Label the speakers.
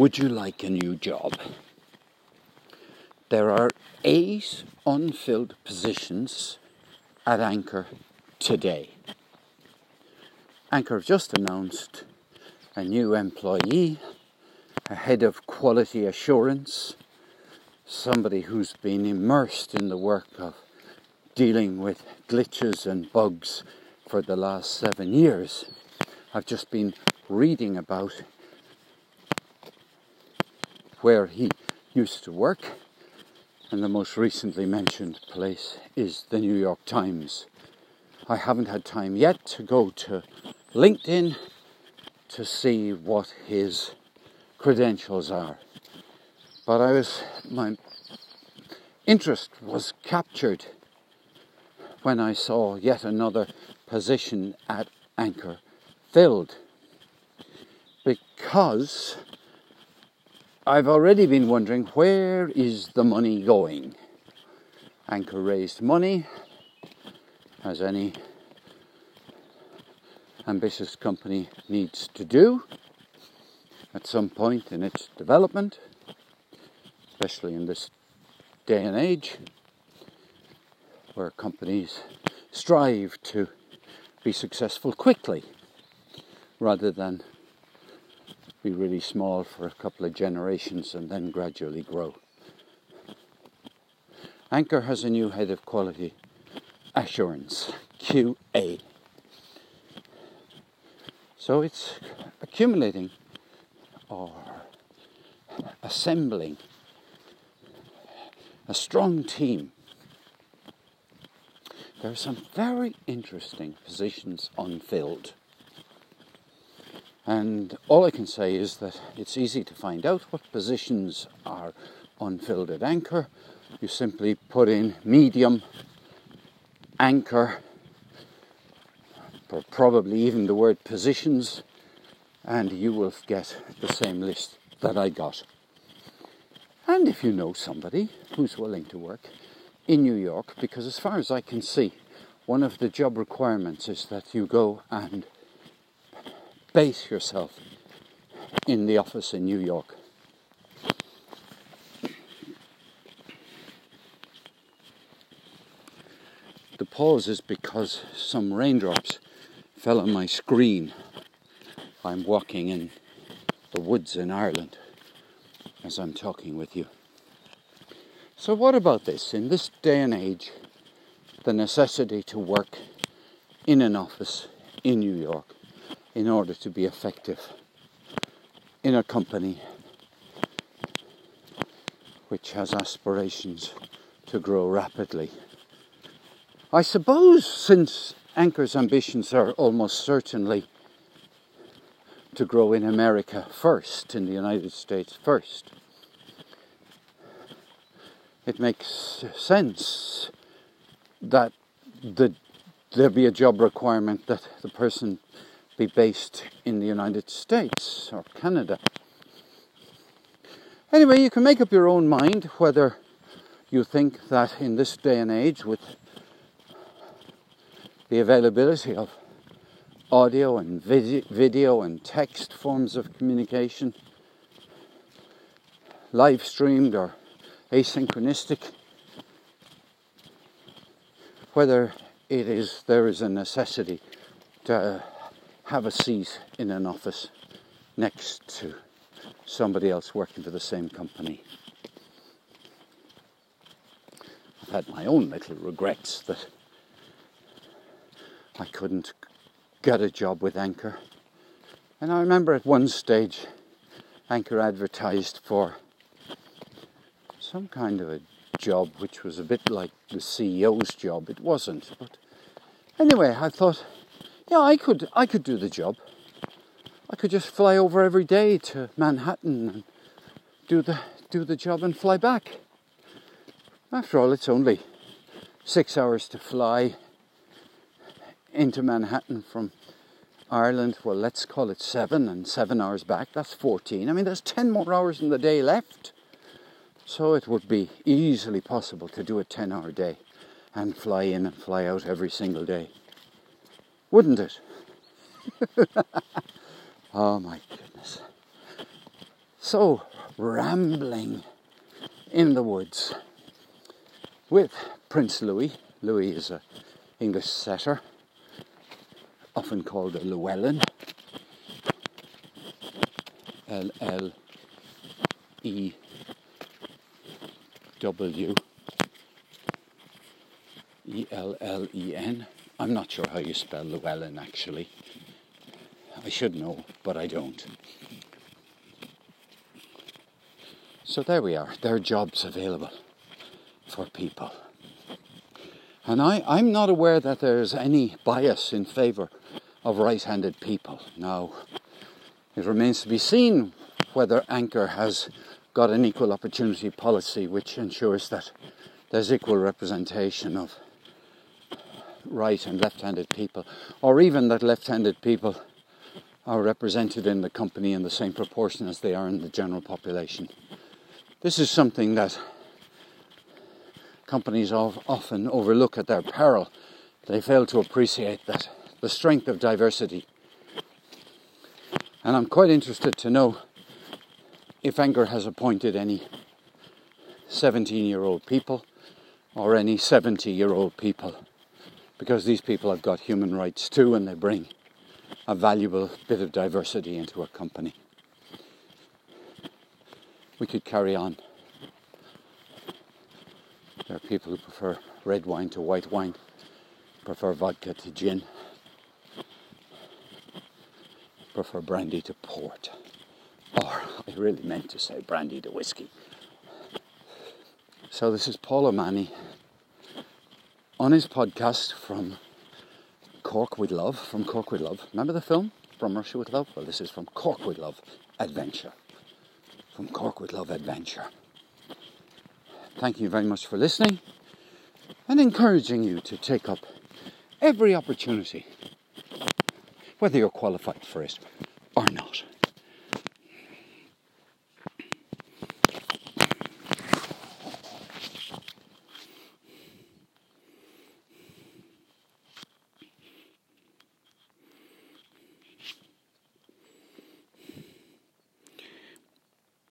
Speaker 1: Would you like a new job? There are eight unfilled positions at Anchor today. Anchor have just announced a new employee, a head of quality assurance, somebody who's been immersed in the work of dealing with glitches and bugs for the last seven years. I've just been reading about where he used to work, and the most recently mentioned place is the New York Times. I haven't had time yet to go to LinkedIn to see what his credentials are. But I was my interest was captured when I saw yet another position at Anchor filled because I've already been wondering where is the money going? Anchor raised money, as any ambitious company needs to do at some point in its development, especially in this day and age where companies strive to be successful quickly rather than be really small for a couple of generations and then gradually grow. Anchor has a new head of quality assurance, QA. So it's accumulating or assembling a strong team. There are some very interesting positions unfilled. And all I can say is that it's easy to find out what positions are unfilled at anchor. You simply put in medium, anchor, or probably even the word positions, and you will get the same list that I got. And if you know somebody who's willing to work in New York, because as far as I can see, one of the job requirements is that you go and base yourself in the office in New York. The pause is because some raindrops fell on my screen. I'm walking in the woods in Ireland as I'm talking with you. So, what about this? In this day and age, the necessity to work in an office in New York in order to be effective in a company which has aspirations to grow rapidly. I suppose since Anchor's ambitions are almost certainly to grow in America first, in the United States first, it makes sense that the, there be a job requirement that the person be based in the United States or Canada. Anyway, you can make up your own mind whether you think that in this day and age, with the availability of audio and video and text forms of communication, live streamed or asynchronistic, whether it is there is a necessity to have a seat in an office next to somebody else working for the same company. I've had my own little regrets that I couldn't get a job with Anchor. And I remember at one stage, Anchor advertised for some kind of a job which was a bit like the CEO's job. It wasn't, but anyway, I thought yeah, I could I could do the job. I could just fly over every day to Manhattan and do the do the job and fly back. After all, it's only six hours to fly into Manhattan from Ireland. Well, let's call it seven, and seven hours back. That's 14. I mean, there's 10 more hours in the day left. So it would be easily possible to do a 10 hour day and fly in and fly out every single day wouldn't it? oh my goodness. So, rambling in the woods with Prince Louis. Louis is an English setter, often called a Llewellyn. L L E W E L L E N. I'm not sure how you spell Llewellyn actually. I should know, but I don't. So there we are. There are jobs available for people. And I, I'm not aware that there's any bias in favour of right handed people. Now, it remains to be seen whether Anchor has got an equal opportunity policy which ensures that there's equal representation of right and left handed people, or even that left handed people are represented in the company in the same proportion as they are in the general population. This is something that companies often overlook at their peril. They fail to appreciate that the strength of diversity. And I'm quite interested to know if Anchor has appointed any 17 year old people or any 70 year old people because these people have got human rights too and they bring a valuable bit of diversity into a company. We could carry on. There are people who prefer red wine to white wine, prefer vodka to gin, prefer brandy to port. Or I really meant to say brandy to whiskey. So this is Paul O'Mahony on his podcast from Cork with Love, from Cork with Love. Remember the film? From Russia with Love? Well, this is from Cork with Love Adventure. From Cork with Love Adventure. Thank you very much for listening and encouraging you to take up every opportunity, whether you're qualified for it